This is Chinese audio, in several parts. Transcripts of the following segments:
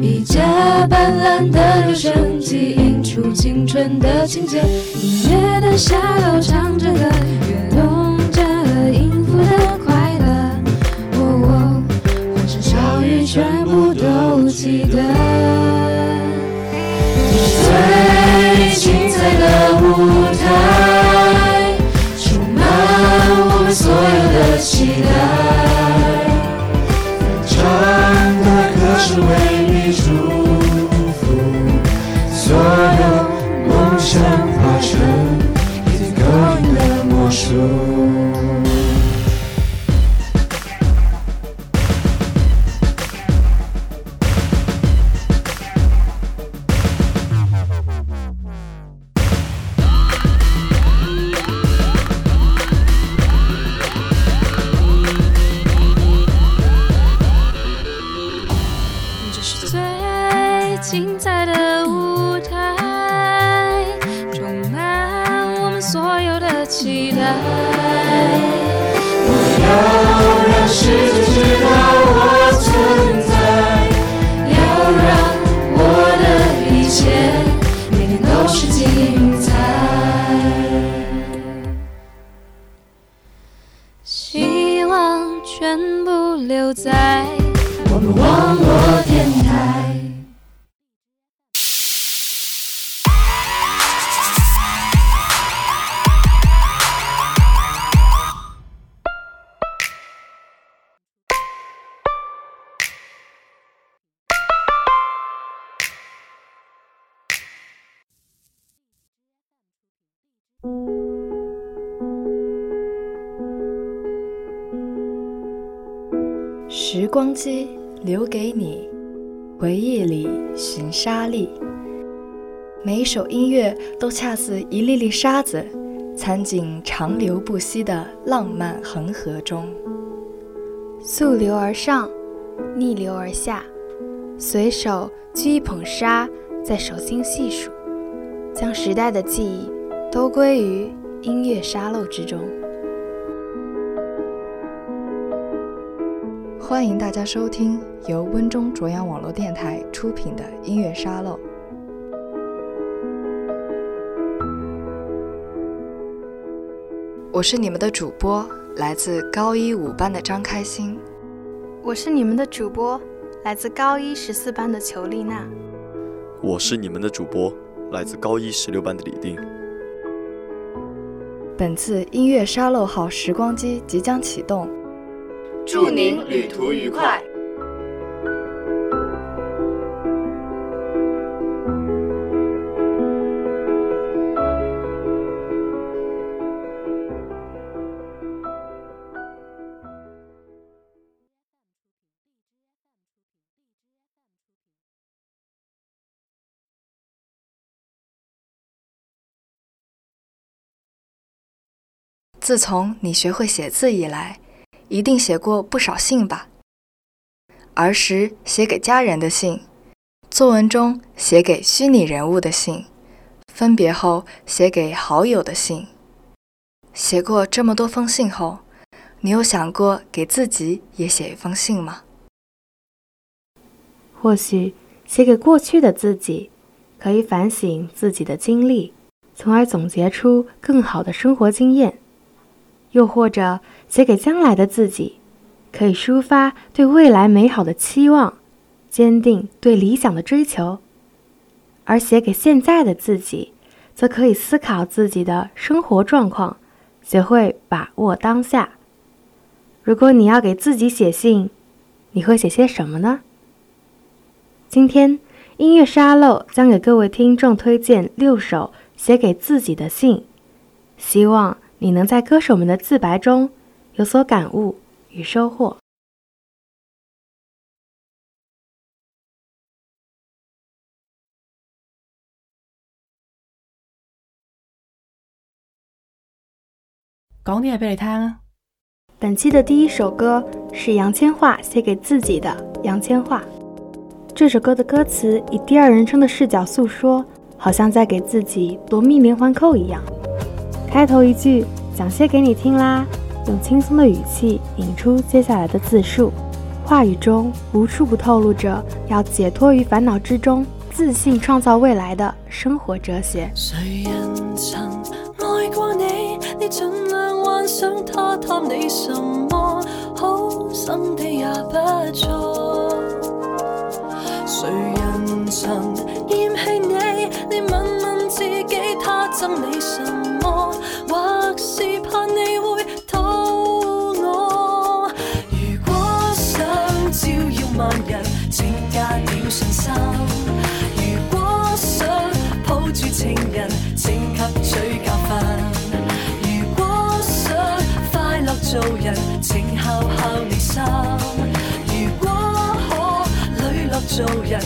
一架斑斓的留声机映出青春的情节。音乐的沙漏唱着歌，最精彩的舞台，充满我们所有的期待。是为时光机留给你，回忆里寻沙粒。每一首音乐都恰似一粒粒沙子，掺进长流不息的浪漫恒河中。溯流而上，逆流而下，随手掬一捧沙，在手心细数，将时代的记忆都归于音乐沙漏之中。欢迎大家收听由温中卓阳网络电台出品的音乐沙漏。我是你们的主播，来自高一五班的张开心。我是你们的主播，来自高一十四班的裘丽娜。我是你们的主播，来自高一十六班的李定。本次音乐沙漏号时光机即将启动。祝您旅途愉快。自从你学会写字以来。一定写过不少信吧？儿时写给家人的信，作文中写给虚拟人物的信，分别后写给好友的信。写过这么多封信后，你有想过给自己也写一封信吗？或许写给过去的自己，可以反省自己的经历，从而总结出更好的生活经验。又或者写给将来的自己，可以抒发对未来美好的期望，坚定对理想的追求；而写给现在的自己，则可以思考自己的生活状况，学会把握当下。如果你要给自己写信，你会写些什么呢？今天音乐沙漏将给各位听众推荐六首写给自己的信，希望。你能在歌手们的自白中有所感悟与收获。讲啲嘢俾你听啊！本期的第一首歌是杨千嬅写给自己的《杨千嬅》。这首歌的歌词以第二人称的视角诉说，好像在给自己夺命连环扣一样。开头一句讲些给你听啦，用轻松的语气引出接下来的自述，话语中无处不透露着要解脱于烦恼之中，自信创造未来的生活哲学。谁人曾爱过你？你尽量幻想他贪你什么，好心地也不错。谁人曾嫌弃你？你问问自己，他憎你什么？是怕你会讨我？如果想照耀万人，请加点信心。如果想抱住情人，请吸取教训。如果想快乐做人，请孝孝你心。如果可磊落做人，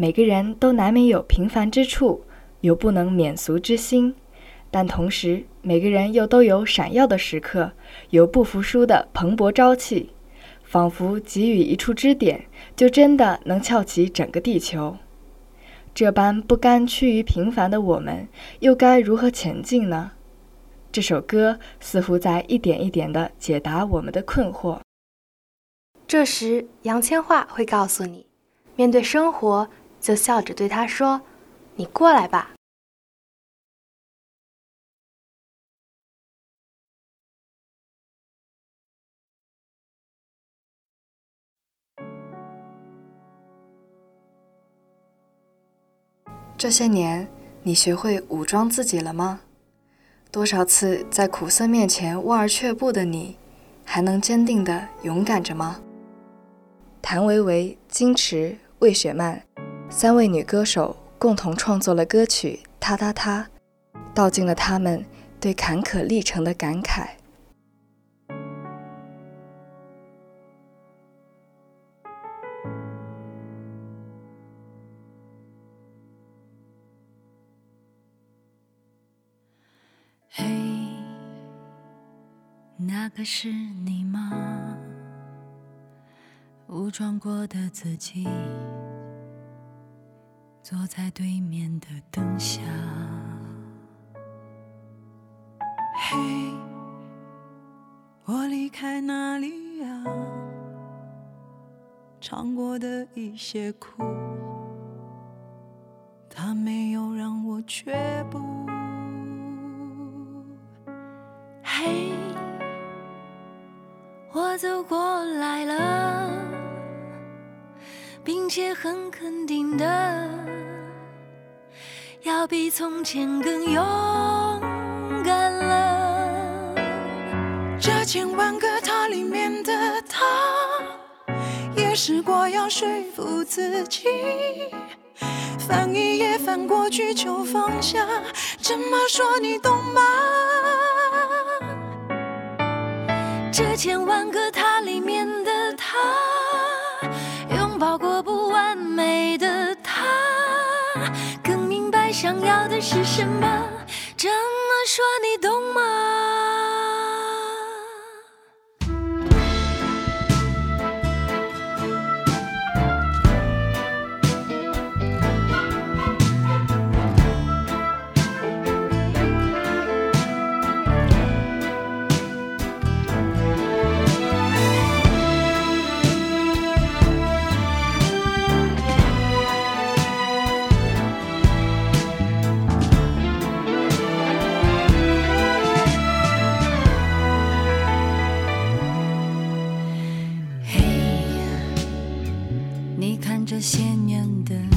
每个人都难免有平凡之处，有不能免俗之心，但同时每个人又都有闪耀的时刻，有不服输的蓬勃朝气，仿佛给予一处支点，就真的能翘起整个地球。这般不甘趋于平凡的我们，又该如何前进呢？这首歌似乎在一点一点地解答我们的困惑。这时，杨千嬅会告诉你，面对生活，就笑着对他说：“你过来吧。”这些年，你学会武装自己了吗？多少次在苦涩面前望而却步的你，还能坚定地勇敢着吗？谭维维、金池、魏雪曼三位女歌手共同创作了歌曲《他他他》，道尽了她们对坎坷历程的感慨。嘿，那个是你吗？武装过的自己，坐在对面的灯下。嘿我离开哪里呀尝过的一些苦它没有让我觉悟嘿我走过来了。并且很肯定的要比从前更勇敢了，这千万个他里面的他也试过要说服自己，翻一页翻过去就放下，这么说你懂吗？这千万个他。什么？这么说你懂吗？那些年的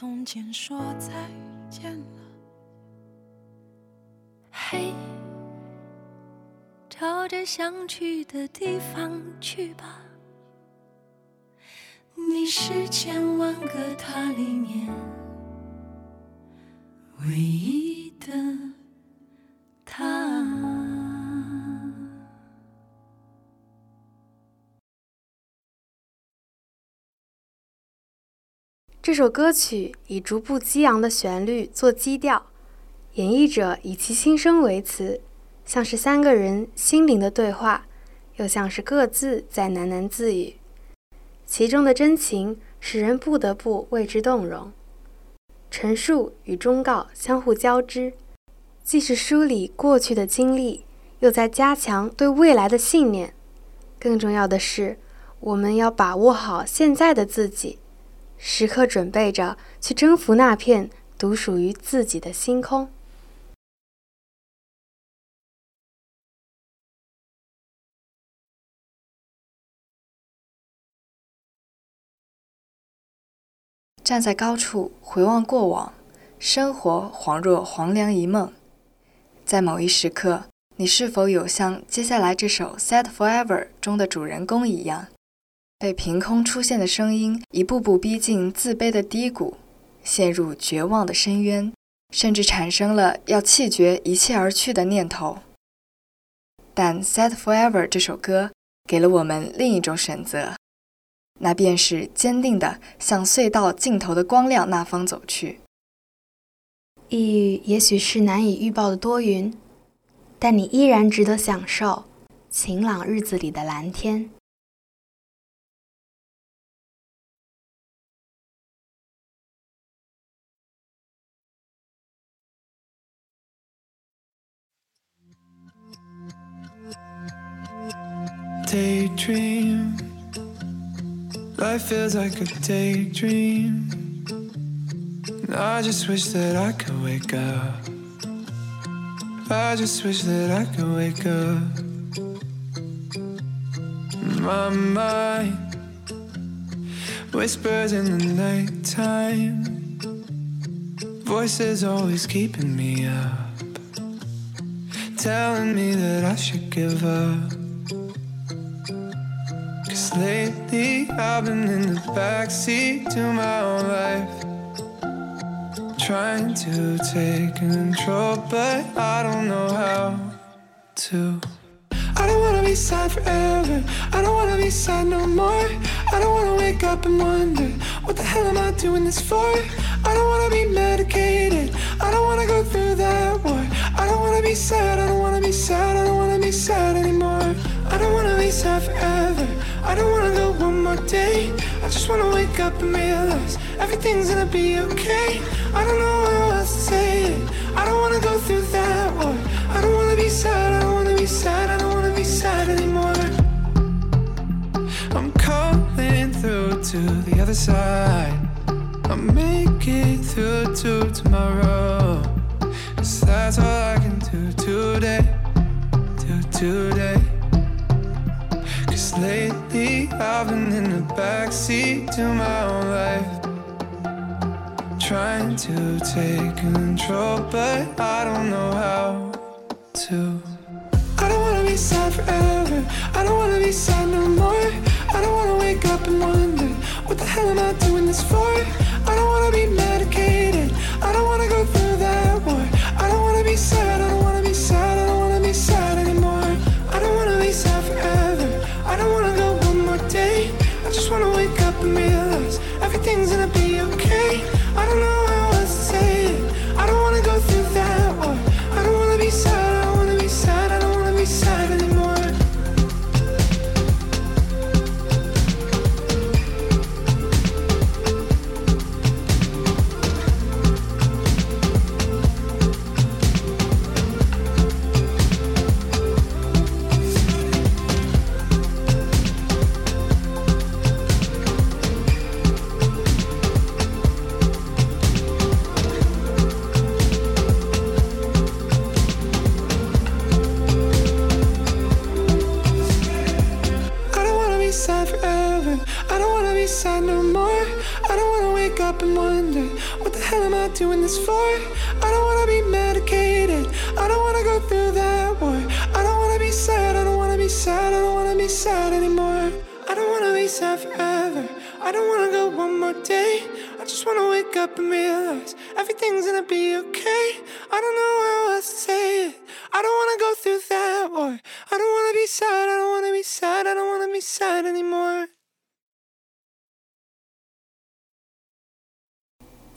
从前说再见了。嘿朝着想去的地方去吧。你是千万个他里面唯一。这首歌曲以逐步激昂的旋律做基调演绎者以其心声为词像是三个人心灵的对话又像是各自在喃喃自语。其中的真情使人不得不为之动容。陈述与忠告相互交织既是梳理过去的经历又在加强对未来的信念。更重要的是我们要把握好现在的自己时刻准备着去征服那片独属于自己的星空。站在高处回望过往，生活恍若黄粱一梦。在某一时刻，你是否有像接下来这首《Sad Forever》中的主人公一样，被凭空出现的声音一步步逼近自卑的低谷，陷入绝望的深渊，甚至产生了要弃绝一切而去的念头？但《Sad Forever》这首歌给了我们另一种选择。那便是坚定地向隧道尽头的光亮那方走去。抑郁也许是难以预报的多云，但你依然值得享受晴朗日子里的蓝天。Daydream. Life feels like a daydream. And I just wish that I could wake up. I just wish that I could wake up. My mind whispers in the nighttime. Voices always keeping me up, telling me that I should give up. Lately I've been in the backseat to my own life. Trying to take control, but I don't know how to. I don't wanna be sad forever. I don't wanna be sad no more. I don't wanna wake up and wonder, what the hell am I doing this for? I don't wanna be medicated. I don't wanna go through that war. I don't wanna be sad. I don't wanna be sad. I don't wanna be sad anymore. I don't wanna be sad forever. I don't wanna go one more day. I just wanna wake up and realize everything's gonna be okay. I don't know how else to say it. I don't wanna go through that war. I don't wanna be sad. I don't wanna be sad. I don't wanna be sad anymore. I'm calling through to the other side. I'll make it through to tomorrow. Cause that's all I can do today. Do today. Lately I've been in the backseat to my own life. Trying to take control, but I don't know how to. I don't wanna be sad forever. I don't wanna be sad no more. I don't wanna wake up and wonder, what the hell am I doing this for? I don't wanna be medicated. I don't wanna go through that war. I don't wanna be sad.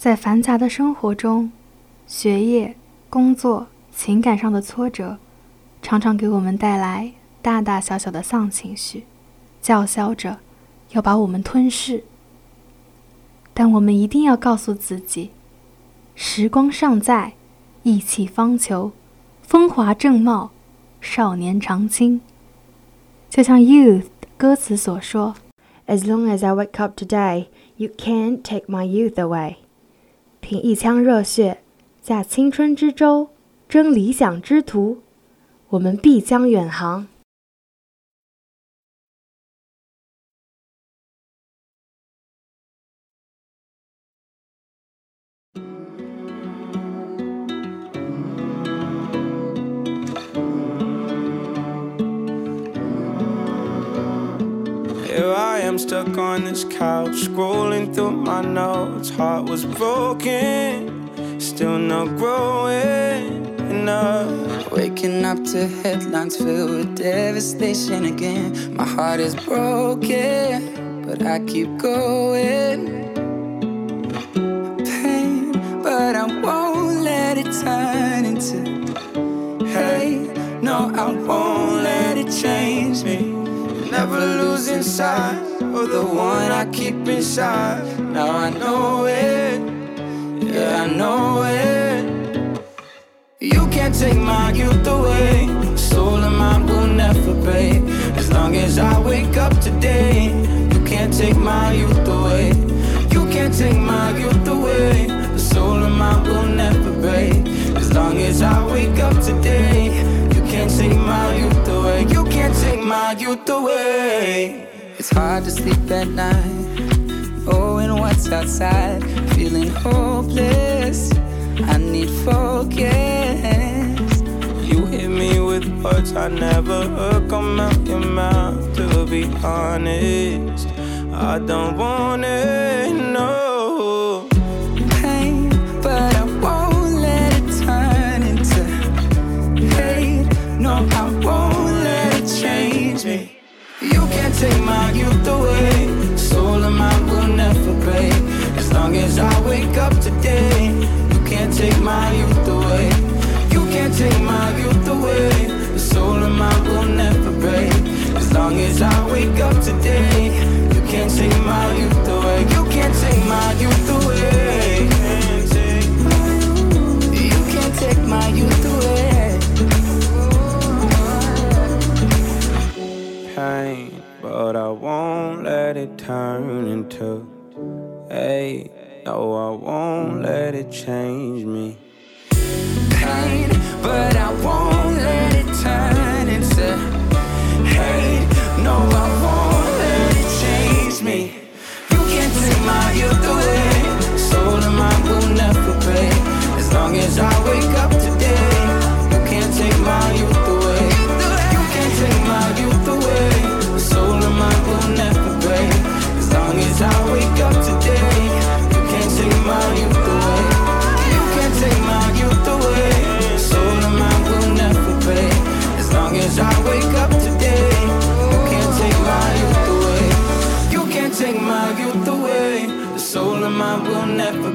在繁杂的生活中，学业、工作、情感上的挫折，常常给我们带来大大小小的丧情绪，叫嚣着要把我们吞噬。但我们一定要告诉自己，时光尚在，意气方遒，风华正茂，少年常青。就像《Youth》歌词所说：“As long as I wake up today, you can't take my youth away。”凭一腔热血，驾青春之舟，征理想之途，我们必将远航。Stuck on this couch, scrolling through my notes. Heart was broken, still not growing enough. Waking up to headlines filled with devastation again. My heart is broken, but I keep going. Pain, but I won't let it turn into hate. No, I won't let it change me. Never losing sight of the one I keep inside. Now I know it, yeah, I know it. You can't take my youth away. Soul of mine will never break. As long as I wake up today, you can't take my youth away. You can't take my youth away. The soul of mine will never break. As long as I wake up today, you can't take my youth away. You can't take my youth away. It's hard to sleep at night. Oh, and what's outside? Feeling hopeless. I need focus. You hit me with words I never heard come out your mouth. To be honest, I don't want it, no. Today, you can't take my youth away. You can't take my youth away. The soul of mine will never break. As long as I wake up today, you can't take my youth away. You can't take my youth away. You can't take my youth away. Pain, but I won't let it turn into hate. No, I won't let it change me. Pain, but I won't let it turn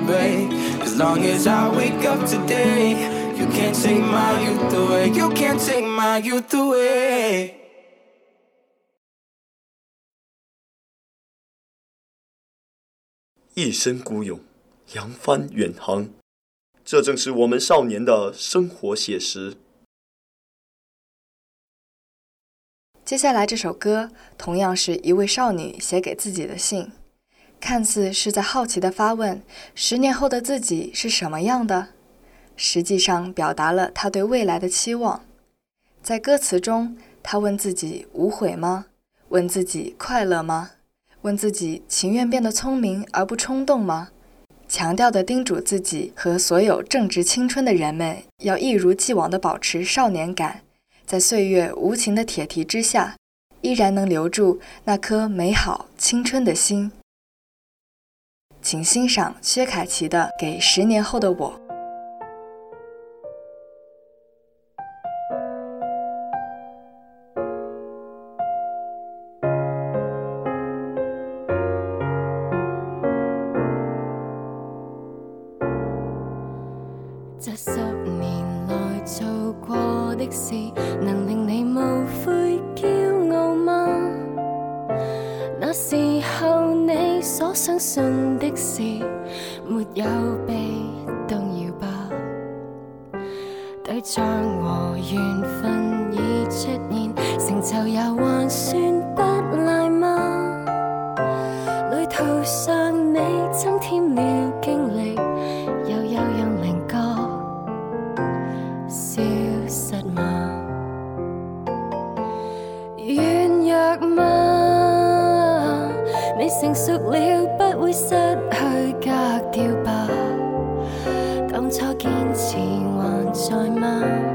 break. As long as I wake up today, you can't take my youth away. You can't take my youth away. 一身孤勇，扬帆远航，这正是我们少年的生活写实。接下来这首歌同样是一位少女写给自己的信，看似是在好奇地发问：十年后的自己是什么样的？实际上表达了他对未来的期望。在歌词中，他问自己：无悔吗？问自己：快乐吗？问自己：情愿变得聪明而不冲动吗？强调地叮嘱自己和所有正值青春的人们，要一如既往地保持少年感。在岁月无情的铁蹄之下，依然能留住那颗美好青春的心。请欣赏薛凯琪的《给十年后的我》。没有被动摇吧。对象和缘分已出现，成就也还算不赖吗？旅途上你增添了经历，又有让灵觉消失吗？软弱吗？你成熟了，不会失。在嗎？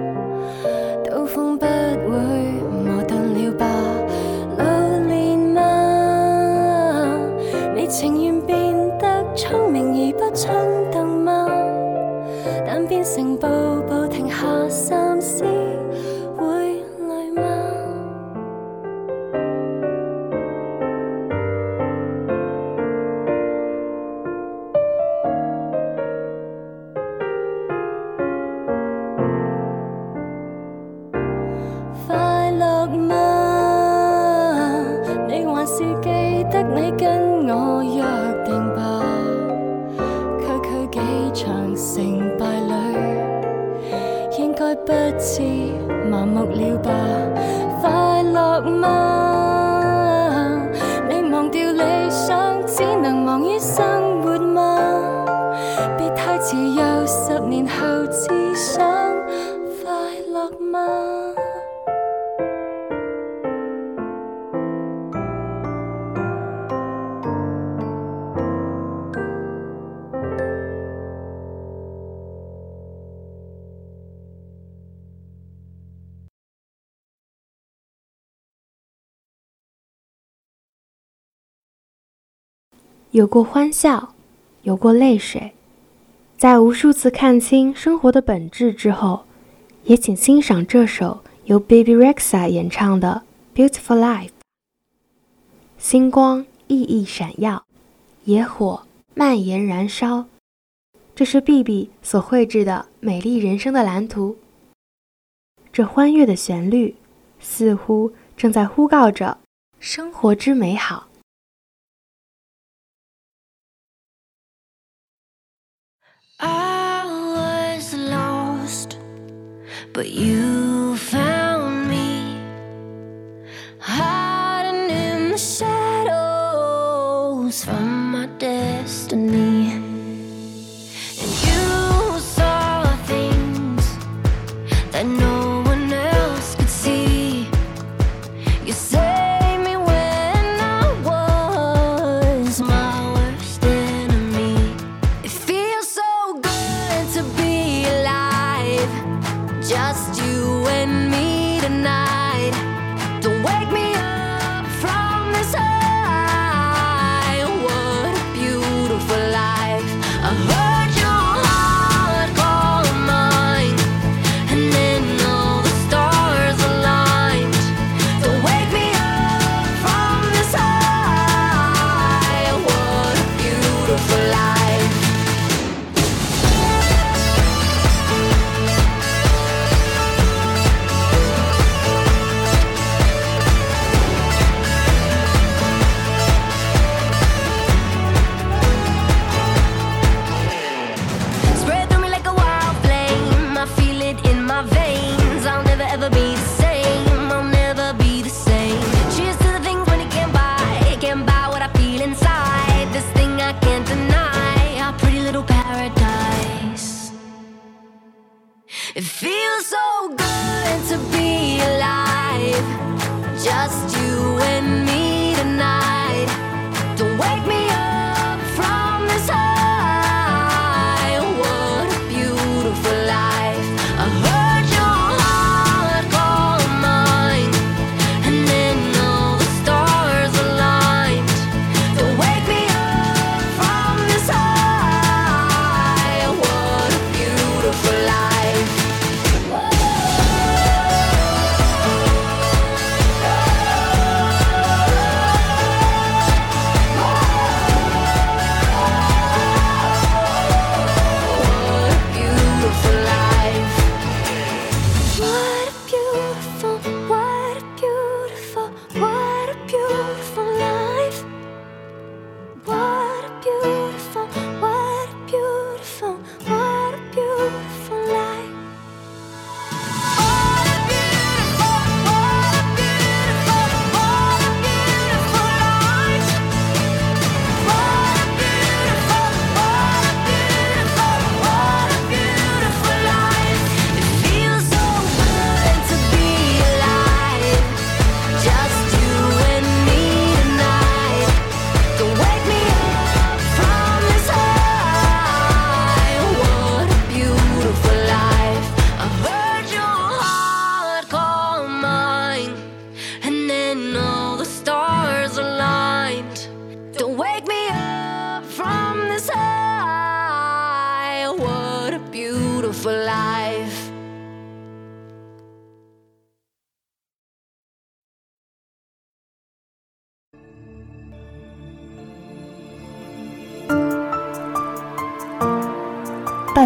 有过欢笑，有过泪水，在无数次看清生活的本质之后，也请欣赏这首由 baby Rexa 演唱的 beautiful life 星光熠熠闪耀，野火蔓延燃烧，这是 BB 所绘制的美丽人生的蓝图。这欢悦的旋律似乎正在呼告着生活之美好。but you found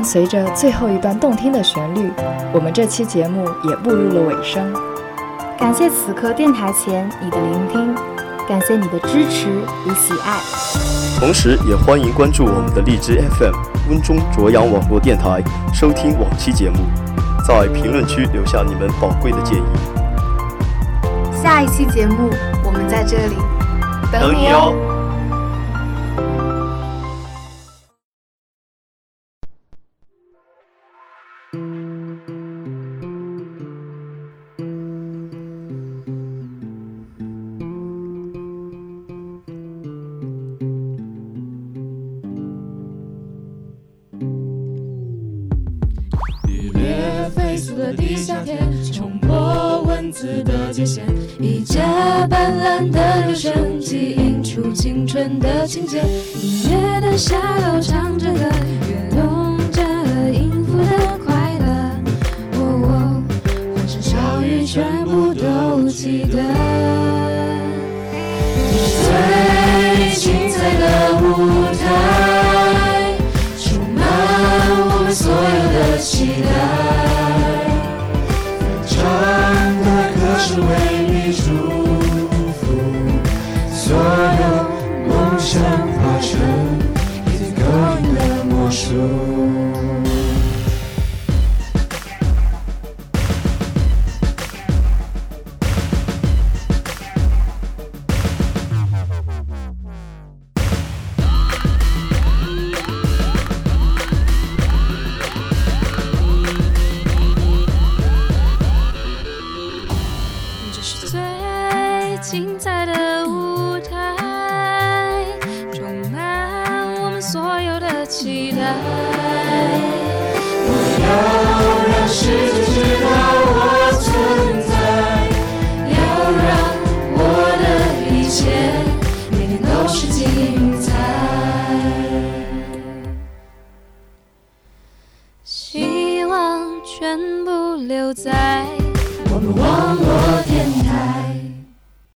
随着最后一段动听的旋律，我们这期节目也步入了尾声。感谢此刻电台前你的聆听，感谢你的支持与喜爱。同时，也欢迎关注我们的荔枝 FM 温中卓阳网络电台，收听往期节目，在评论区留下你们宝贵的建议。下一期节目，我们在这里等你哦。子的界限，一架斑斓的留声机映出青春的情节。音乐的下楼唱着为你祝福，所有梦想化成一点勾引的魔术。